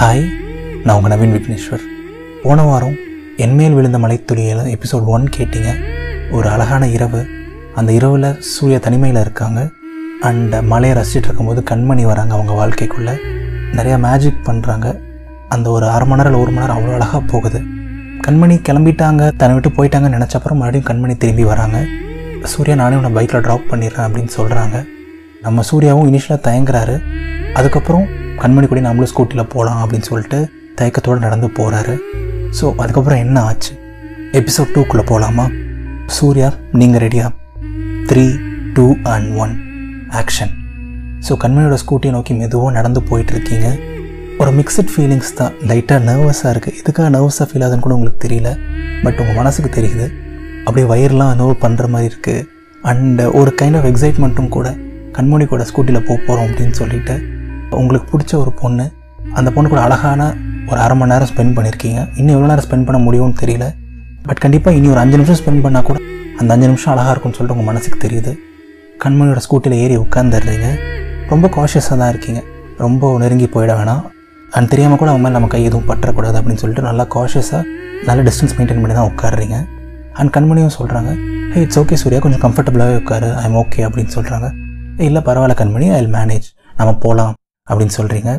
Hi நான் உங்கள் நவீன் விக்னேஸ்வர். போன வாரம் என்மேல் விழுந்த மலைத்துளியில் எபிசோட் ஒன் கேட்டிங்க. ஒரு அழகான இரவு. அந்த இரவில் சூரிய தனிமையில் இருக்காங்க. அண்ட் மலையை ரசிச்சுட்டு இருக்கும்போது கண்மணி வராங்க அவங்க வாழ்க்கைக்குள்ளே. நிறையா மேஜிக் பண்ணுறாங்க அந்த ஒரு அரை மணி நேரம் ஒரு மணி நேரம் அவ்வளோ அழகாக போகுது. கண்மணி கிளம்பிட்டாங்க. தன்னை விட்டு போயிட்டாங்கன்னு நினச்ச அப்புறம் மறுபடியும் கண்மணி திரும்பி வராங்க. சூர்யா நானே உன்னை பைக்கில் ட்ராப் பண்ணிடுறேன் அப்படின்னு சொல்கிறாங்க நம்ம சூர்யாவும் இனிஷியலாக தயங்குறாரு. அதுக்கப்புறம் கண்மணி கூட நம்மளும் ஸ்கூட்டியில் போகலாம் அப்படின்னு சொல்லிட்டு தயக்கத்தோடு நடந்து போகிறாரு ஸோ அதுக்கப்புறம் என்ன ஆச்சு? எபிசோட் டூக்குள்ளே போகலாமா சூர்யா நீங்கள் ரெடியா three two and one action so கண்மணியோட ஸ்கூட்டியை நோக்கி மெதுவாக நடந்து போயிட்டுருக்கீங்க. ஒரு மிக்சட் ஃபீலிங்ஸ் தான். லைட்டாக நர்வஸாக இருக்குது எதுக்காக நர்வஸாக ஃபீல் ஆகுதுன்னு கூட உங்களுக்கு தெரியல. பட் உங்கள் மனசுக்கு தெரியுது. அப்படியே வயிறுலாம் என்னவோ பண்ணுற மாதிரி இருக்குது அண்ட் ஒரு கைண்ட் ஆஃப் எக்ஸைட்மெண்ட்டும் கூட கண்மணி கூட ஸ்கூட்டியில் போக போகிறோம் அப்படின்னு சொல்லிட்டு உங்களுக்கு பிடிச்ச ஒரு பொண்ணு அந்த பொண்ணு கூட அழகான ஒரு அரை மணி நேரம் ஸ்பெண்ட் பண்ணியிருக்கீங்க இன்னும் எவ்வளோ நேரம் ஸ்பெண்ட் பண்ண முடியும்னு தெரியல. பட் கண்டிப்பாக இனி ஒரு அஞ்சு நிமிஷம் ஸ்பெண்ட் பண்ணால் கூட அந்த அஞ்சு நிமிஷம் அழகாக இருக்கும்னு சொல்லிட்டு உங்கள் மனசுக்கு தெரியுது. கண்மணியோட ஸ்கூட்டியில் ஏறி உட்காந்துடுறீங்க ரொம்ப காஷியஸாக தான் இருக்கீங்க. ரொம்ப நெருங்கி போயிட வேணாம். அண்ட் தெரியாமல் கூட அவங்க மேலே நம்ம கை எதுவும் பற்றக்கூடாது அப்படின்னு சொல்லிட்டு நல்லா காஷியஸாக நல்ல டிஸ்டன்ஸ் மெயின்டைன் பண்ணி தான் உட்காடுறீங்க அண்ட் கண்மணியும் சொல்கிறாங்க ஹே இட்ஸ் ஓகே சூர்யா. கொஞ்சம் கம்ஃபர்டபுளாகவே உட்காரு. ஐ எம் ஓகே அப்படின்னு சொல்கிறாங்க இல்லை பரவாயில்ல கண்மணி. ஐ மேனேஜ் நம்ம போகலாம் அப்படின்னு சொல்கிறீங்க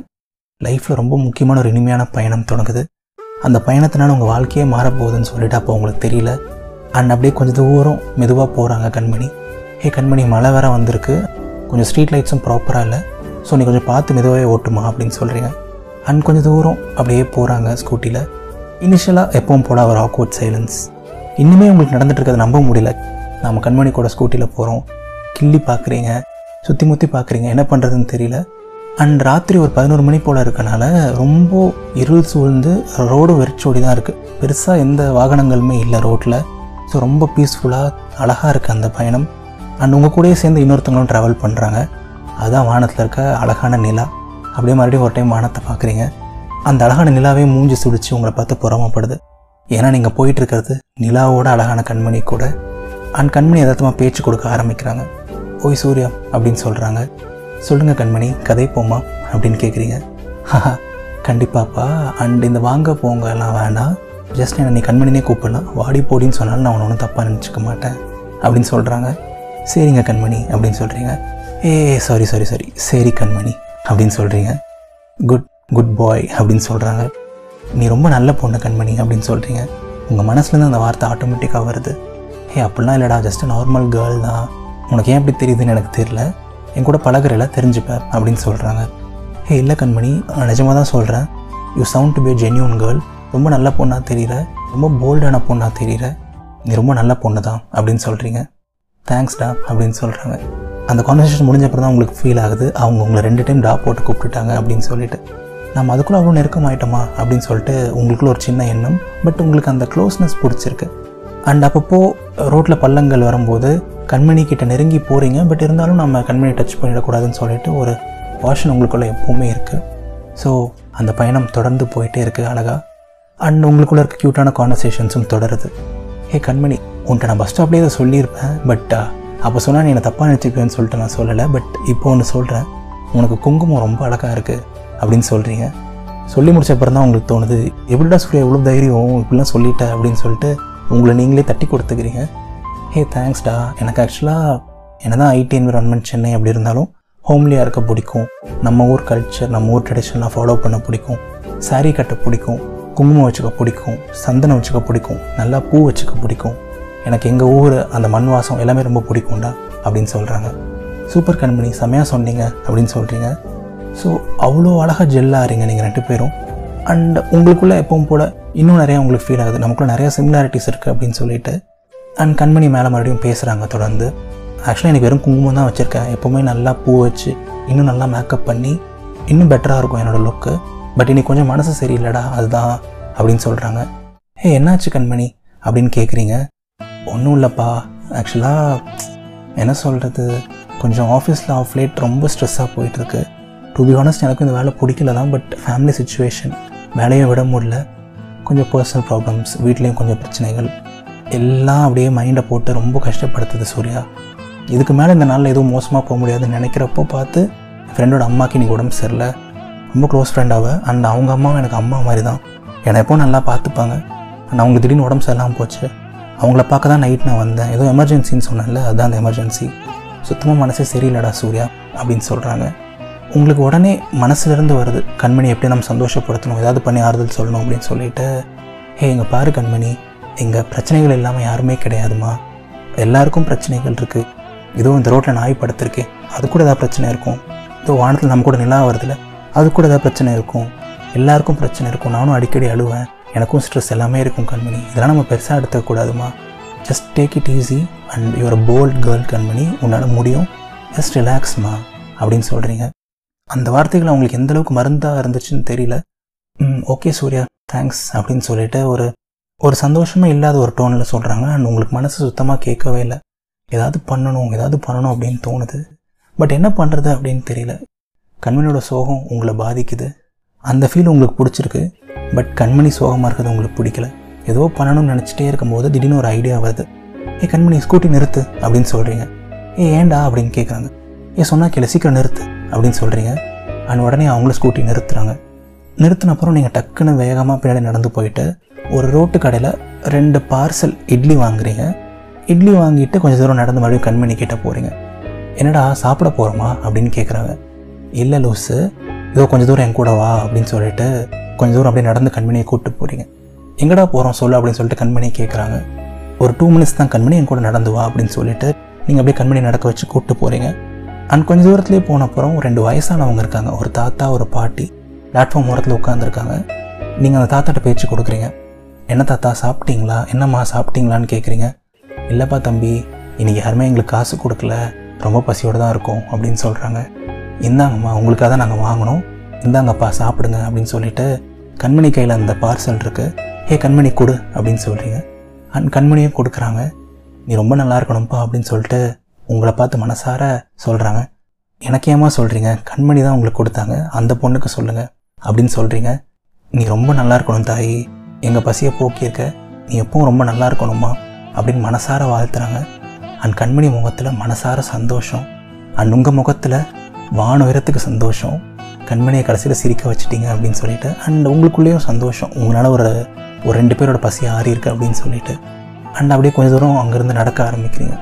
லைஃப்பில் ரொம்ப முக்கியமான ஒரு இனிமையான பயணம் தொடங்குது. அந்த பயணத்தினால உங்கள் வாழ்க்கையே மாறப்போகுதுன்னு சொல்லிட்டு அப்போ உங்களுக்கு தெரியல. அண்ட் அப்படியே கொஞ்சம் தூரம் மெதுவாக போகிறாங்க கண்மணி. ஹே கண்மணி மழை வேற வந்திருக்கு. கொஞ்சம் ஸ்ட்ரீட் லைட்ஸும் ப்ராப்பராக இல்லை. ஸோ நீ கொஞ்சம் பார்த்து மெதுவாகவே ஓட்டுமா அப்படின்னு சொல்கிறீங்க அண்ட் கொஞ்சம் தூரம் அப்படியே போகிறாங்க ஸ்கூட்டியில் இனிஷியலாக எப்பவும் போல ஒரு ஆக்வர்ட் சைலன்ஸ் இன்னுமே உங்களுக்கு நடந்துட்டு இருக்கிறத நம்ப முடியல. நம்ம கண்மணி கூட ஸ்கூட்டியில் போகிறோம் கிள்ளி பார்க்குறீங்க சுற்றி முற்றி பார்க்குறீங்க என்ன பண்ணுறதுன்னு தெரியல. அண்ட் ராத்திரி ஒரு பதினோரு மணி போல் இருக்கனால ரொம்ப இருள் சூழ்ந்து ரோடு வெறிச்சோடி தான் இருக்குது பெருசாக எந்த வாகனங்களுமே இல்லை ரோட்டில் ஸோ ரொம்ப பீஸ்ஃபுல்லாக அழகாக இருக்குது அந்த பயணம். அண்ட் உங்கள் கூடயே சேர்ந்து இன்னொருத்தவங்களும் ட்ராவல் பண்ணுறாங்க அதுதான் வானத்தில் இருக்க அழகான நிலா. அப்படியே மறுபடியும் ஒரு டைம் வானத்தை பார்க்குறீங்க அந்த அழகான நிலாவே மூஞ்சி சுடிச்சு உங்களை பார்த்து புறமப்படுது. ஏன்னா நீங்கள் போயிட்டுருக்கிறது நிலாவோட அழகான கண்மணி கூட. அண்ட் கண்மணி எதார்த்தமாக பேச்சு கொடுக்க ஆரம்பிக்கிறாங்க. ஓய் சூர்யா அப்படின்னு சொல்கிறாங்க சொல்லுங்கள் கண்மணி கதை போமா அப்படின்னு கேட்குறீங்க ஹஹா கண்டிப்பாப்பா. அண்ட் இந்த வாங்க போங்கலாம் வேண்டாம் வேணாம். ஜஸ்ட் என்னை நீ கண்மணினே கூப்பிடலாம். வாடி போடின்னு சொன்னாலும் நான் உன்னை ஒன்றும் தப்பாக நினச்சிக்க மாட்டேன் அப்படின்னு சொல்கிறாங்க சரிங்க கண்மணி அப்படின்னு சொல்கிறீங்க ஏ சாரி சாரி சாரி சரி கண்மணி அப்படின்னு சொல்கிறீங்க குட் குட் பாய் அப்படின்னு சொல்கிறாங்க நீ ரொம்ப நல்ல பொண்ணு கண்மணி அப்படின்னு சொல்கிறீங்க உங்கள் மனசுலேருந்து அந்த வார்த்தை ஆட்டோமேட்டிக்காக வருது. ஏ அப்படிலாம் இல்லைடா. ஜஸ்ட் நார்மல் கேர்ள் தான். உனக்கு ஏன் அப்படி தெரியுதுன்னு எனக்கு தெரியல. என் கூட பழகிறல தெரிஞ்சுப்பேன் அப்படின்னு சொல்கிறாங்க ஹே இல்லை கண்மணி நான் நிஜமாக தான் சொல்கிறேன் you sound to be genuine girl ரொம்ப நல்ல பொண்ணாக தெரியுற. ரொம்ப போல்டான பொண்ணாக தெரியுற. நீ ரொம்ப நல்ல பொண்ணு தான் அப்படின்னு சொல்கிறீங்க தேங்க்ஸ்டா அப்படின்னு சொல்கிறாங்க அந்த கான்வர்சேஷன் முடிஞ்சப்பறம் தான் உங்களுக்கு ஃபீல் ஆகுது. அவங்க உங்களை ரெண்டு டைம் டா போட்டு கூப்பிட்டுட்டாங்க அப்படின்னு சொல்லிட்டு. நம்ம அதுக்குள்ளே அவ்வளோ நெருக்கமாயிட்டோமா அப்படின்னு சொல்லிட்டு உங்களுக்குள்ள ஒரு சின்ன எண்ணம். பட் உங்களுக்கு அந்த க்ளோஸ்னஸ் பிடிச்சிருக்கு. அண்ட் அப்பப்போ ரோட்டில் பள்ளங்கள் வரும்போது கண்மணி கிட்ட நெருங்கி போகிறீங்க பட் இருந்தாலும் நம்ம கண்மணி டச் பண்ணிடக்கூடாதுன்னு சொல்லிட்டு ஒரு வாஷன் உங்களுக்குள்ளே எப்போவுமே இருக்குது ஸோ அந்த பயணம் தொடர்ந்து போயிட்டே இருக்குது அழகாக அண்ட் உங்களுக்குள்ளே இருக்க க்யூட்டான கான்வர்சேஷன்ஸும் தொடருது. ஏ கண்மணி உன்ட்ட நான் பஸ் ஸ்டாப்லேயே இதை சொல்லியிருப்பேன். பட் அப்போ சொன்னால் நீ என்னை தப்பாக நினச்சிக்குவேன்னு சொல்லிட்டு நான் சொல்லலை. பட் இப்போ ஒன்று சொல்கிறேன் உனக்கு குங்குமம் ரொம்ப அழகாக இருக்குது அப்படின்னு சொல்கிறீங்க சொல்லி முடிச்ச அப்புறம் தான் உங்களுக்கு தோணுது. எப்படிடா சூர்யா எவ்வளோ தைரியம் இப்படிலாம் சொல்லிட்டேன் அப்படின்னு சொல்லிட்டு உங்களை நீங்களே தட்டி கொடுத்துக்கிறீங்க. ஹே தேங்க்ஸ்டா எனக்கு ஆக்சுவலாக என்ன தான் ஐடி என்விரான்மெண்ட் சென்னை அப்படி இருந்தாலும் ஹோம்லியாக இருக்க பிடிக்கும். நம்ம ஊர் கல்ச்சர் நம்ம ஊர் ட்ரெடிஷன்லாம் ஃபாலோ பண்ண பிடிக்கும். சாரீ கட்ட பிடிக்கும். குங்குமம் வச்சுக்க பிடிக்கும். சந்தனம் வச்சுக்க பிடிக்கும். நல்லா பூ வச்சுக்க பிடிக்கும். எனக்கு எங்கள் ஊர் அந்த மண் வாசம் எல்லாமே ரொம்ப பிடிக்கும்டா அப்படின்னு சொல்கிறாங்க சூப்பர் கண்மணி செம்மையாக சொன்னீங்க அப்படின்னு சொல்கிறீங்க ஸோ அவ்வளோ அழகாக ஜெல்லாகிறீங்க நீங்கள் ரெண்டு பேரும். அண்ட் உங்களுக்குள்ளே எப்பவும் போல் இன்னும் நிறையா உங்களுக்கு ஃபீல் ஆகுது. நமக்குள்ள நிறையா சிமிலாரிட்டிஸ் இருக்குது அப்படின்னு சொல்லிட்டு அண்ட் கண்மணி மேலே மறுபடியும் பேசுகிறாங்க தொடர்ந்து. ஆக்சுவலாக எனக்கு வெறும் குங்குமம் தான் வச்சுருக்கேன். எப்போவுமே நல்லா பூ வச்சு இன்னும் நல்லா மேக்கப் பண்ணி இன்னும் பெட்டராக இருக்கும் என்னோடய லுக்கு பட் இன்னைக்கு கொஞ்சம் மனசு சரியில்லைடா அதுதான் அப்படின்னு சொல்கிறாங்க ஏ என்னாச்சு கண்மணி? அப்படின்னு கேட்குறீங்க ஒன்றும் இல்லைப்பா. ஆக்சுவலாக என்ன சொல்கிறது கொஞ்சம் ஆஃபீஸில் ஆஃப் லேட் ரொம்ப ஸ்ட்ரெஸ்ஸாக போயிட்டுருக்கு. டு பி ஹானஸ்ட் எனக்கும் இந்த வேலை பிடிக்கல தான் பட் ஃபேமிலி சுச்சுவேஷன் வேலையை விட முடியல. கொஞ்சம் பர்சனல் ப்ராப்ளம்ஸ் வீட்லேயும் கொஞ்சம் பிரச்சனைகள். எல்லாம் அப்படியே மைண்டை போட்டு ரொம்ப கஷ்டப்படுத்துது சூர்யா. இதுக்கு மேலே இந்த நாளில் எதுவும் மோசமாக போக முடியாதுன்னு நினைக்கிறப்போ பார்த்து ஃப்ரெண்டோட அம்மாக்கு இன்னைக்கு உடம்பு சரியில்லை. ரொம்ப க்ளோஸ் ஃப்ரெண்டாக அண்ட் அவங்க அம்மாவும் எனக்கு அம்மா மாதிரி தான் என்னை எப்போ நல்லா பார்த்துப்பாங்க. அண்ட் அவங்க திடீர்னு உடம்பு சரியில்லாமல் போச்சு. அவங்கள பார்க்க தான் நைட் நான் வந்தேன். ஏதோ எமர்ஜென்சின்னு சொன்னேன்ல அதுதான் அந்த எமர்ஜென்சி சுத்தமாக மனசே சரியில்லடா சூர்யா அப்படின்னு சொல்கிறாங்க உங்களுக்கு உடனே மனசுலேருந்து வருது கண்மணி எப்படி நம்ம சந்தோஷப்படுத்தணும். ஏதாவது பண்ணி ஆறுதல் சொல்லணும் அப்படின்னு சொல்லிட்டு ஹே எங்கள் பாரு கண்மணி இங்கே பிரச்சனைகள் இல்லாமல் யாருமே கிடையாதுமா? எல்லாருக்கும் பிரச்சனைகள் இருக்குது இதோ இந்த ரோட்டில் நாய் படுத்திருக்கு. அது கூட ஏதாவது பிரச்சனை இருக்கும். இதோ வானத்தில் நம்ம கூட நிலா வருதுல அது கூட ஏதாவது பிரச்சனை இருக்கும். எல்லாருக்கும் பிரச்சனை இருக்கும். நானும் அடிக்கடி அழுவேன். எனக்கும் ஸ்ட்ரெஸ் எல்லாமே இருக்கும் கண்மணி. இதெல்லாம் நம்ம பெருசாக எடுத்துக்கூடாதுமா just take it easy and your bold girl Kanmani. உன்னால் முடியும். ஜஸ்ட் ரிலாக்ஸ்மா அப்படின்னு சொல்கிறீங்க அந்த வார்த்தைகள் அவங்களுக்கு எந்தளவுக்கு மருந்தாக இருந்துச்சுன்னு தெரியல. ம் ஓகே சூர்யா. தேங்க்ஸ் அப்படின்னு சொல்லிட்டு ஒரு ஒரு சந்தோஷமே இல்லாத ஒரு டோனில் சொல்கிறாங்க அண்ட் உங்களுக்கு மனசு சுத்தமாக கேட்கவே இல்லை. ஏதாவது பண்ணணும் ஏதாவது பண்ணணும் அப்படின்னு தோணுது. பட் என்ன பண்ணுறது அப்படின்னு தெரியல. கண்மணியோட சோகம் உங்களை பாதிக்குது. அந்த ஃபீல் உங்களுக்கு பிடிச்சிருக்கு. பட் கண்மணி சோகமாக இருக்கிறது உங்களுக்கு பிடிக்கல. ஏதோ பண்ணணும்னு நினச்சிட்டே இருக்கும்போது திடீர்னு ஒரு ஐடியா வருது. ஏ கண்மணி ஸ்கூட்டி நிறுத்து அப்படின்னு சொல்கிறீங்க ஏ ஏண்டா அப்படின்னு கேட்குறாங்க ஏ சொன்னால் கேளு சீக்கிரம் நிறுத்து அப்படின்னு சொல்கிறீங்க அண்ட் உடனே அவங்களும் ஸ்கூட்டி நிறுத்துறாங்க. நிறுத்தினப்புறம் நீங்கள் டக்குன்னு வேகமாக பின்னாடி நடந்து போயிட்டு ஒரு ரோட்டு கடையில் ரெண்டு பார்சல் இட்லி வாங்குறீங்க. இட்லி வாங்கிட்டு கொஞ்சம் தூரம் நடந்து மறுபடியும் கண்மணி கிட்டே போகிறீங்க என்னடா சாப்பிட போகிறோமா அப்படின்னு கேட்குறாங்க இல்லை லூஸு இதோ கொஞ்சம் தூரம் என் கூட வா அப்படின்னு சொல்லிட்டு கொஞ்சம் தூரம் அப்படியே நடந்து கண்மணியை கூப்பிட்டு போகிறீங்க எங்கடா போகிறோம் சொல்லு அப்படின்னு சொல்லிட்டு கண்மணியை கேட்குறாங்க ஒரு டூ மினிட்ஸ் தான் கண்மணி என் கூட நடந்து வா அப்படின்னு சொல்லிட்டு நீங்கள் அப்படியே கண்மணி நடக்க வச்சு கூப்பிட்டு போகிறீங்க அண்ட் கொஞ்சம் தூரத்துலேயே போன அப்புறம் ரெண்டு வயசானவங்க இருக்காங்க. ஒரு தாத்தா ஒரு பாட்டி. பிளாட்ஃபார்ம் ஓரத்தில் உட்காந்துருக்காங்க நீங்கள் அந்த தாத்தாட்ட பேச்சு கொடுக்குறீங்க. என்ன தாத்தா சாப்பிட்டீங்களா? என்னம்மா சாப்பிட்டீங்களான்னு கேட்குறீங்க இல்லைப்பா தம்பி இன்றைக்கி யாருமே எங்களுக்கு காசு கொடுக்கல. ரொம்ப பசியோடு தான் இருக்கும் அப்படின்னு சொல்கிறாங்க இந்தாங்கம்மா உங்களுக்காக தான் நாங்கள் வாங்கினோம் இந்தாங்கப்பா சாப்பிடுங்க அப்படின்னு சொல்லிட்டு கண்மணி கையில் அந்த பார்சல் இருக்குது ஏ கண்மணி கொடு அப்படின்னு சொல்கிறீங்க அண்ட் கண்மணியும் கொடுக்குறாங்க. நீ ரொம்ப நல்லா இருக்கணும்ப்பா அப்படின்னு சொல்லிட்டு உங்களை பார்த்து மனசார சொல்கிறாங்க எனக்கு ஏமா சொல்கிறீங்க கண்மணி தான் உங்களுக்கு கொடுத்தாங்க. அந்த பொண்ணுக்கு சொல்லுங்கள் அப்படின்னு சொல்கிறீங்க நீ ரொம்ப நல்லா இருக்கணும் தாயி. எங்கள் பசியை போக்கியிருக்க. நீ எப்பவும் ரொம்ப நல்லா இருக்கணுமா அப்படின்னு மனசார வாழ்த்துறாங்க. அண்ட் கண்மணி முகத்தில் மனசார சந்தோஷம். அண்ட் உங்கள் முகத்தில் வான உயரத்துக்கு சந்தோஷம். கண்மணியை கடைசியில் சிரிக்க வச்சுட்டீங்க அப்படின்னு சொல்லிட்டு அண்ட் உங்களுக்குள்ளேயும் சந்தோஷம். உங்களால் ஒரு ஒரு ரெண்டு பேரோட பசி ஆறி இருக்கு அப்படின்னு சொல்லிட்டு. அண்ட் அப்படியே கொஞ்சம் தூரம் அங்கேருந்து நடக்க ஆரம்பிக்கிறீங்க.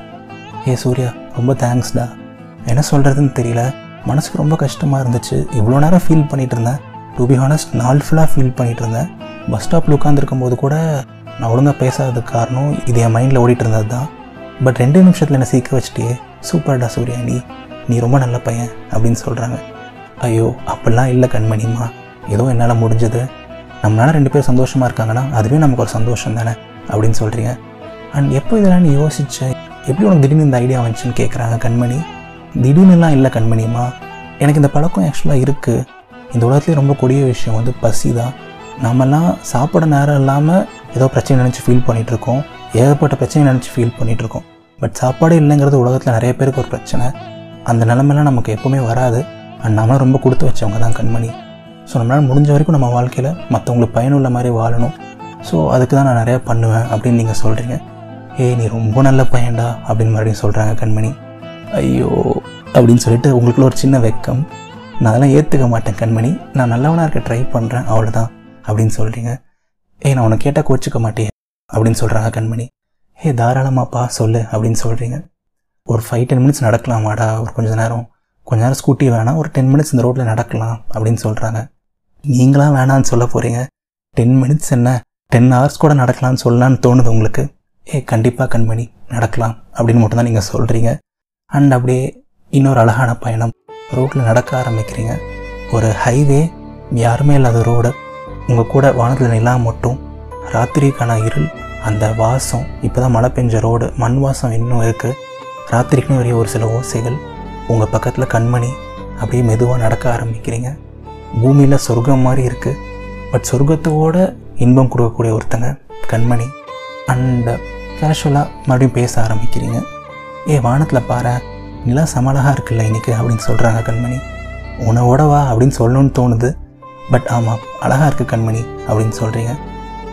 ஏ சூர்யா ரொம்ப தேங்க்ஸ்டா என்ன சொல்கிறதுன்னு தெரியல. மனசுக்கு ரொம்ப கஷ்டமாக இருந்துச்சு. இவ்வளோ நேரம் ஃபீல் பண்ணிகிட்டு இருந்தேன். டு பி ஹானஸ்ட் நாள் ஃபுல்லாக ஃபீல் பண்ணிகிட்டு இருந்தேன் பஸ் ஸ்டாப்பில் உட்காந்துருக்கும் போது கூட நான் ஒழுங்காக பேசாததுக்கு காரணம் இது என் மைண்டில் ஓடிட்டு இருந்தது தான். பட் ரெண்டு நிமிஷத்தில் என்னை சீக்க வச்சுட்டே சூப்பர்டா சூர்யா நீ நீ ரொம்ப நல்ல பையன் அப்படின்னு சொல்கிறாங்க ஐயோ அப்படிலாம் இல்லை கண்மணிமா. ஏதோ என்னால் முடிஞ்சது. நம்மளால் ரெண்டு பேரும் சந்தோஷமாக இருக்காங்கன்னா அதுவே நமக்கு ஒரு சந்தோஷம் தானே அப்படின்னு சொல்கிறீங்க அண்ட் எப்போ இதெல்லாம் நீ யோசித்தேன் எப்படி உனக்கு திடீர்னு இந்த ஐடியா வந்துச்சுன்னு கேட்குறாங்க கண்மணி? திடீர்னுலாம் இல்லை கண்மணிம்மா எனக்கு இந்த பழக்கம் ஆக்சுவலாக இருக்குது இந்த உலகத்துலேயே ரொம்ப கொடிய விஷயம் வந்து பசி தான். நம்மலாம் சாப்பிட நேரம் இல்லாமல் ஏதோ பிரச்சனை நினச்சி ஃபீல் பண்ணிகிட்ருக்கோம் ஏகப்பட்ட பிரச்சனை நினச்சி ஃபீல் பண்ணிகிட்ருக்கோம் பட் சாப்பாடு இல்லைங்கிறது உலகத்தில் நிறைய பேருக்கு ஒரு பிரச்சனை. அந்த நிலமெல்லாம் நமக்கு எப்போவுமே வராது. அண்ட் நம்மளாம் ரொம்ப கொடுத்து வச்சவங்க தான் கண்மணி. ஸோ நம்மளால் முடிஞ்ச வரைக்கும் நம்ம வாழ்க்கையில் மற்றவங்களுக்கு பயனுள்ள மாதிரி வாழணும். ஸோ அதுக்கு தான் நான் நிறையா பண்ணுவேன் அப்படின்னு நீங்கள் சொல்கிறீங்க ஏய் நீ ரொம்ப நல்ல பையன்டா அப்படின்னு மறுபடியும் சொல்கிறாங்க கண்மணி. ஐயோ அப்படின்னு சொல்லிட்டு உங்களுக்குள்ள ஒரு சின்ன வெக்கம். நான் அதெல்லாம் ஏற்றுக்க மாட்டேன் கண்மணி. நான் நல்லவனாக இருக்க ட்ரை பண்ணுறேன் அவ்வளோதான் அப்படின்னு சொல்கிறீங்க ஏய் நான் உனக்கு கேட்டால் கோச்சிக்க மாட்டேன் அப்படின்னு சொல்கிறாங்க கண்மணி. ஏ தாராளமாப்பா சொல்லு அப்படின்னு சொல்கிறீங்க ஒரு ஃபைவ் டென் மினிட்ஸ் நடக்கலாமாடா ஒரு கொஞ்ச நேரம். கொஞ்ச நேரம் ஸ்கூட்டி வேணாம் ஒரு டென் மினிட்ஸ் இந்த ரோட்டில் நடக்கலாம் அப்படின்னு சொல்கிறாங்க நீங்களாம் வேணான்னு சொல்ல போகிறீங்க டென் மினிட்ஸ் என்ன? டென் ஹவர்ஸ் கூட நடக்கலாம்னு சொல்லலான்னு தோணுது உங்களுக்கு. ஏ கண்டிப்பாக கண்மணி நடக்கலாம் அப்படின்னு மட்டும்தான் நீங்கள் சொல்கிறீங்க அண்ட் அப்படியே இன்னொரு அழகான பயணம். ரோட்டில் நடக்க ஆரம்பிக்கிறீங்க. ஒரு ஹைவே யாருமே இல்லாத ரோடு உங்கள் கூட வானத்தில் நிலா மட்டும் ராத்திரிக்கான இருள் அந்த வாசம் இப்போ தான் மழை பெஞ்ச ரோடு மண் வாசம் இன்னும் இருக்குது ராத்திரிக்குன்னு வரைய ஒரு சில ஓசைகள் உங்கள் பக்கத்தில் கண்மணி அப்படியே மெதுவாக நடக்க ஆரம்பிக்கிறீங்க. பூமியில் சொர்க்கம் மாதிரி இருக்குது பட் சொர்க்கத்தோட இன்பம் கொடுக்கக்கூடிய ஒருத்தங்க கண்மணி. அண்ட் கேஷுவலாக மறுபடியும் பேச ஆரம்பிக்கிறீங்க. ஏ வானத்தில் பாரு நிலா சமழகாக இருக்குல்ல இன்றைக்கி அப்படின்னு சொல்கிறாங்க கண்மணி. உனவோட வா அப்படின்னு சொல்லணும்னு தோணுது. பட் ஆமாம் அழகாக இருக்குது கண்மணி அப்படின்னு சொல்கிறீங்க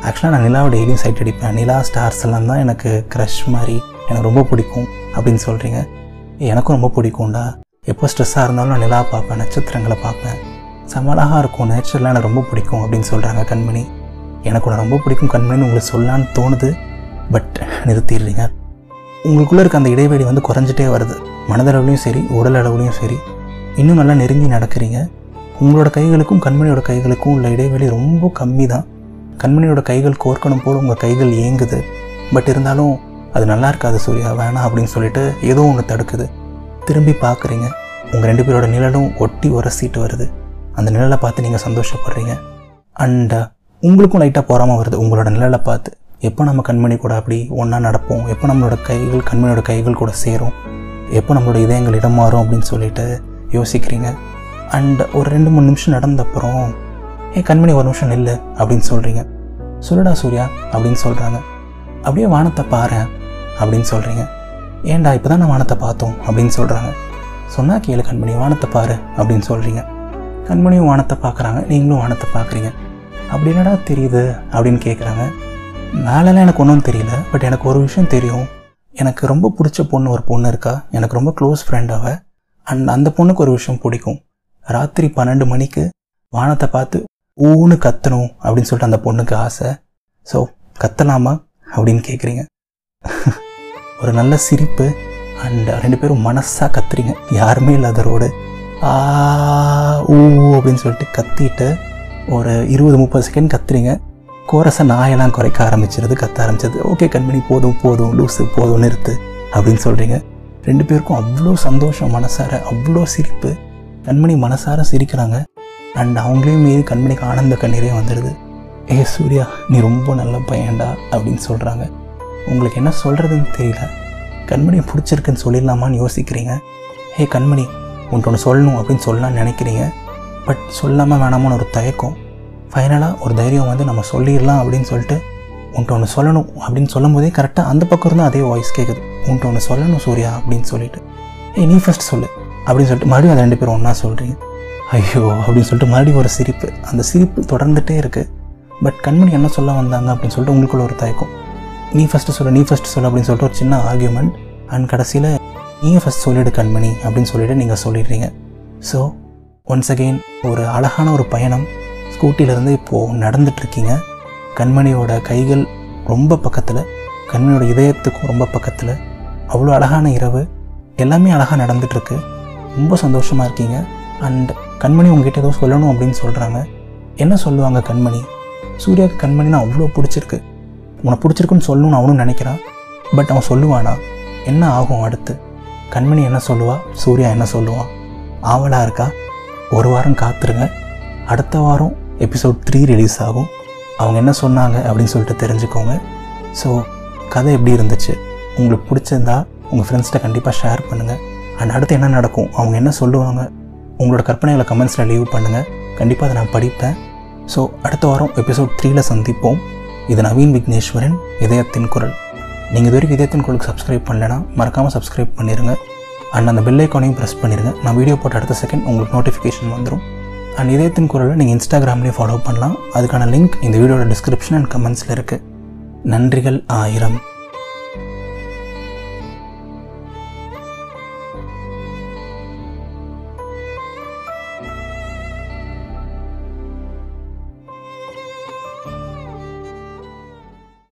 ஆக்சுவலாக நான் நிலாவை டெய்லியும் சைட் அடிப்பேன். நிலா ஸ்டார்ஸ் எல்லாம் தான் எனக்கு க்ரஷ் மாதிரி எனக்கு ரொம்ப பிடிக்கும் அப்படின்னு சொல்கிறீங்க எனக்கும் ரொம்ப பிடிக்கும்டா. எப்போ ஸ்ட்ரெஸ்ஸாக இருந்தாலும் நான் நிலா பார்ப்பேன் நட்சத்திரங்களை பார்ப்பேன். சமலாக இருக்கும் நேச்சுரலாக எனக்கு ரொம்ப பிடிக்கும் அப்படின்னு சொல்கிறாங்க கண்மணி. எனக்கு ரொம்ப பிடிக்கும் கண்மணின்னு உங்களுக்கு சொல்லலான்னு தோணுது. பட் நிறுத்திடுறீங்க. உங்களுக்குள்ளே இருக்க அந்த இடைவெளி வந்து குறைஞ்சிட்டே வருது. மனதளவுலையும் சரி உடல் அளவுலையும் சரி. இன்னும் நல்லா நெருங்கி நடக்கிறீங்க. உங்களோட கைகளுக்கும் கண்மணியோட கைகளுக்கும் உள்ள இடைவெளி ரொம்ப கம்மி தான் கண்மணியோட கைகள் கோர்க்கணும் போல் உங்கள் கைகள் ஏங்குது பட் இருந்தாலும் அது நல்லா இருக்காது சூர்யா வேணாம் அப்படின்னு சொல்லிட்டு ஏதோ ஒன்று தடுக்குது. திரும்பி பார்க்குறீங்க உங்கள் ரெண்டு பேரோட நிழலும் ஒட்டி உரசிட்டு வருது. அந்த நிழலை பார்த்து நீங்கள் சந்தோஷப்படுறீங்க. அண்ட் உங்களுக்கும் லைட்டாக போகாமல் வருது. உங்களோட நிழலை பார்த்து. எப்போ நம்ம கண்மணி கூட அப்படி ஒன்றா நடப்போம்? எப்போ நம்மளோட கைகள் கண்மணியோட கைகள் கூட சேரும்? எப்போ நம்மளோட இதயங்கள் இடம் மாறும் அப்படின்னு சொல்லிட்டு யோசிக்கிறீங்க. அண்ட் ஒரு ரெண்டு மூணு நிமிஷம் நடந்த அப்புறம் ஏ கண்மணி ஒரு நிமிஷம் இல்லை அப்படின்னு சொல்கிறீங்க சொல்லுடா சூர்யா அப்படின்னு சொல்கிறாங்க அப்படியே வானத்தை பாரு அப்படின்னு சொல்கிறீங்க ஏன்டா இப்போ தான் நான் வானத்தை பார்த்தோம் அப்படின்னு சொல்கிறாங்க சொன்னா கேளு கண்மணி வானத்தை பாரு அப்படின்னு சொல்கிறீங்க கண்மணியும் வானத்தை பார்க்குறாங்க. நீங்களும் வானத்தை பார்க்குறீங்க. அப்படி என்னடா தெரியுது? அப்படின்னு கேட்குறாங்க மேலெலாம் எனக்கு ஒன்றும் தெரியல பட் எனக்கு ஒரு விஷயம் தெரியும். எனக்கு ரொம்ப பிடிச்ச பொண்ணு ஒரு பொண்ணு இருக்கா? எனக்கு ரொம்ப க்ளோஸ் ஃப்ரெண்ட் அவ. அண்ட் அந்த பொண்ணுக்கு ஒரு விஷயம் பிடிக்கும். ராத்திரி பன்னெண்டு மணிக்கு வானத்தை பார்த்து ஊன்னு கத்தணும் அப்படின்னு சொல்லிட்டு அந்த பொண்ணுக்கு ஆசை. ஸோ கத்தலாமா? அப்படின்னு கேட்குறீங்க ஒரு நல்ல சிரிப்பு அண்ட் ரெண்டு பேரும் மனசாக கத்துறீங்க. யாருமே இல்லாத ரோடு ஆ ஊ அப்படின்னு சொல்லிட்டு கத்திட்டு ஒரு இருபது முப்பது செகண்ட் கத்துறீங்க. கோரஸை நாயெல்லாம் குறைக்க ஆரம்பிச்சிருது கத்த ஆரம்பிச்சது ஓகே கண்மணி போதும் போதும் லூஸு போதும் நிறுத்து அப்படின்னு சொல்கிறீங்க ரெண்டு பேருக்கும் அவ்வளோ சந்தோஷம் மனசார அவ்வளோ சிரிப்பு. கண்மணி மனசார சிரிக்கிறாங்க. அண்ட் அவங்களையும் மீறி கண்மணிக்கு ஆனந்த கண்ணீரே வந்துடுது. ஏ சூர்யா நீ ரொம்ப நல்ல பையன்டா அப்படின்னு சொல்கிறாங்க உங்களுக்கு என்ன சொல்கிறதுன்னு தெரியல. கண்மணியை பிடிச்சிருக்குன்னு சொல்லிடலாமான்னு யோசிக்கிறீங்க? ஏ கண்மணி உன்ட்டு ஒன்று சொல்லணும் அப்படின்னு சொல்லலாம்னு நினைக்கிறீங்க. பட் சொல்லாமல் வேணாமான்னு ஒரு தயக்கம். ஃபைனலாக ஒரு தைரியம் வந்து நம்ம சொல்லிடலாம் அப்படின்னு சொல்லிட்டு உன்ட்டு ஒன்று சொல்லணும் அப்படின்னு சொல்லும் போதே கரெக்டாக அந்த பக்கம் இருந்தால் அதே வாய்ஸ் கேட்குது உன்ட்டு ஒன்று சொல்லணும் சூர்யா அப்படின்னு சொல்லிட்டு. ஏய் நீ ஃபஸ்ட் சொல்லு அப்படின்னு சொல்லிட்டு மறுபடியும் அதை ரெண்டு பேரும் ஒன்றா சொல்கிறீங்க ஐயோ அப்படின்னு சொல்லிட்டு மறுபடியும் ஒரு சிரிப்பு. அந்த சிரிப்பு தொடர்ந்துகிட்டே இருக்குது பட் கண்மணி என்ன சொல்ல வந்தாங்க அப்படின்னு சொல்லிட்டு உங்களுக்குள்ள ஒரு தயக்கம். நீ ஃபஸ்ட்டு சொல்லு நீ ஃபஸ்ட்டு சொல்லு அப்படின்னு சொல்லிட்டு ஒரு சின்ன ஆர்கியூமெண்ட் அண்ட் கடைசியில் நீங்கள் ஃபஸ்ட் சொல்லிடு கண்மணி அப்படின்னு சொல்லிட்டு நீங்கள் சொல்லிடுறீங்க. ஸோ ஒன்ஸ் அகெயின் ஒரு அழகான ஒரு பயணம். ஸ்கூட்டிலேருந்து இப்போது நடந்துட்டுருக்கீங்க. கண்மணியோட கைகள் ரொம்ப பக்கத்தில் கண்மணியோட இதயத்துக்கும் ரொம்ப பக்கத்தில். அவ்வளோ அழகான இரவு. எல்லாமே அழகாக நடந்துட்டுருக்கு. ரொம்ப சந்தோஷமாக இருக்கீங்க. அண்ட் கண்மணி உங்ககிட்ட ஏதோ சொல்லணும் அப்படின்னு சொல்கிறாங்க என்ன சொல்லுவாங்க கண்மணி? சூர்யாவுக்கு கண்மணினா அவ்வளோ பிடிச்சிருக்கு. உனக்கு பிடிச்சிருக்குன்னு சொல்லணும்னு அவனும் நினைக்கிறான். பட் அவன் சொல்லுவானா என்ன ஆகும் அடுத்து? கண்மணி என்ன சொல்லுவா? சூர்யா என்ன சொல்லுவான் ஆவலாக இருக்கா? ஒரு வாரம் காத்துருங்க. அடுத்த வாரம் எபிசோட் த்ரீ ரிலீஸ் ஆகும். அவங்க என்ன சொன்னாங்க அப்படின்னு சொல்லிட்டு தெரிஞ்சுக்கோங்க. ஸோ கதை எப்படி இருந்துச்சு? உங்களுக்கு பிடிச்சிருந்தா உங்கள் ஃப்ரெண்ட்ஸ்கிட்ட கண்டிப்பாக ஷேர் பண்ணுங்கள் அண்ட் அடுத்து என்ன நடக்கும்? அவங்க என்ன சொல்லுவாங்க? உங்களோட கற்பனைகளை கமெண்ட்ஸில் லீவ் பண்ணுங்கள் கண்டிப்பாக அதை நான் படிப்பேன். ஸோ அடுத்த வாரம் எபிசோட் த்ரீல சந்திப்போம். இது நவீன் விக்னேஸ்வரன் இதயத்தின் குரல். நீங்கள் இது வரைக்கும் இதயத்தின் குரலுக்கு சப்ஸ்கிரைப் பண்ணலைன்னா மறக்காமல் சப்ஸ்கிரைப் பண்ணிடுங்க அண்ட் அந்த பெல் ஐக்கானையும் ப்ரெஸ் பண்ணிடுங்க நான் வீடியோ போட்ட அடுத்த செகண்ட் உங்களுக்கு நோட்டிஃபிகேஷன் வந்துடும் அண்ட் இதயத்தின் குரலை நீங்கள் இன்ஸ்டாகிராம்லேயும் ஃபாலோ பண்ணலாம். அதுக்கான லிங்க் இந்த வீடியோட டிஸ்கிரிப்ஷன் அண்ட் கமெண்ட்ஸில் இருக்குது நன்றிகள் ஆயிரம்.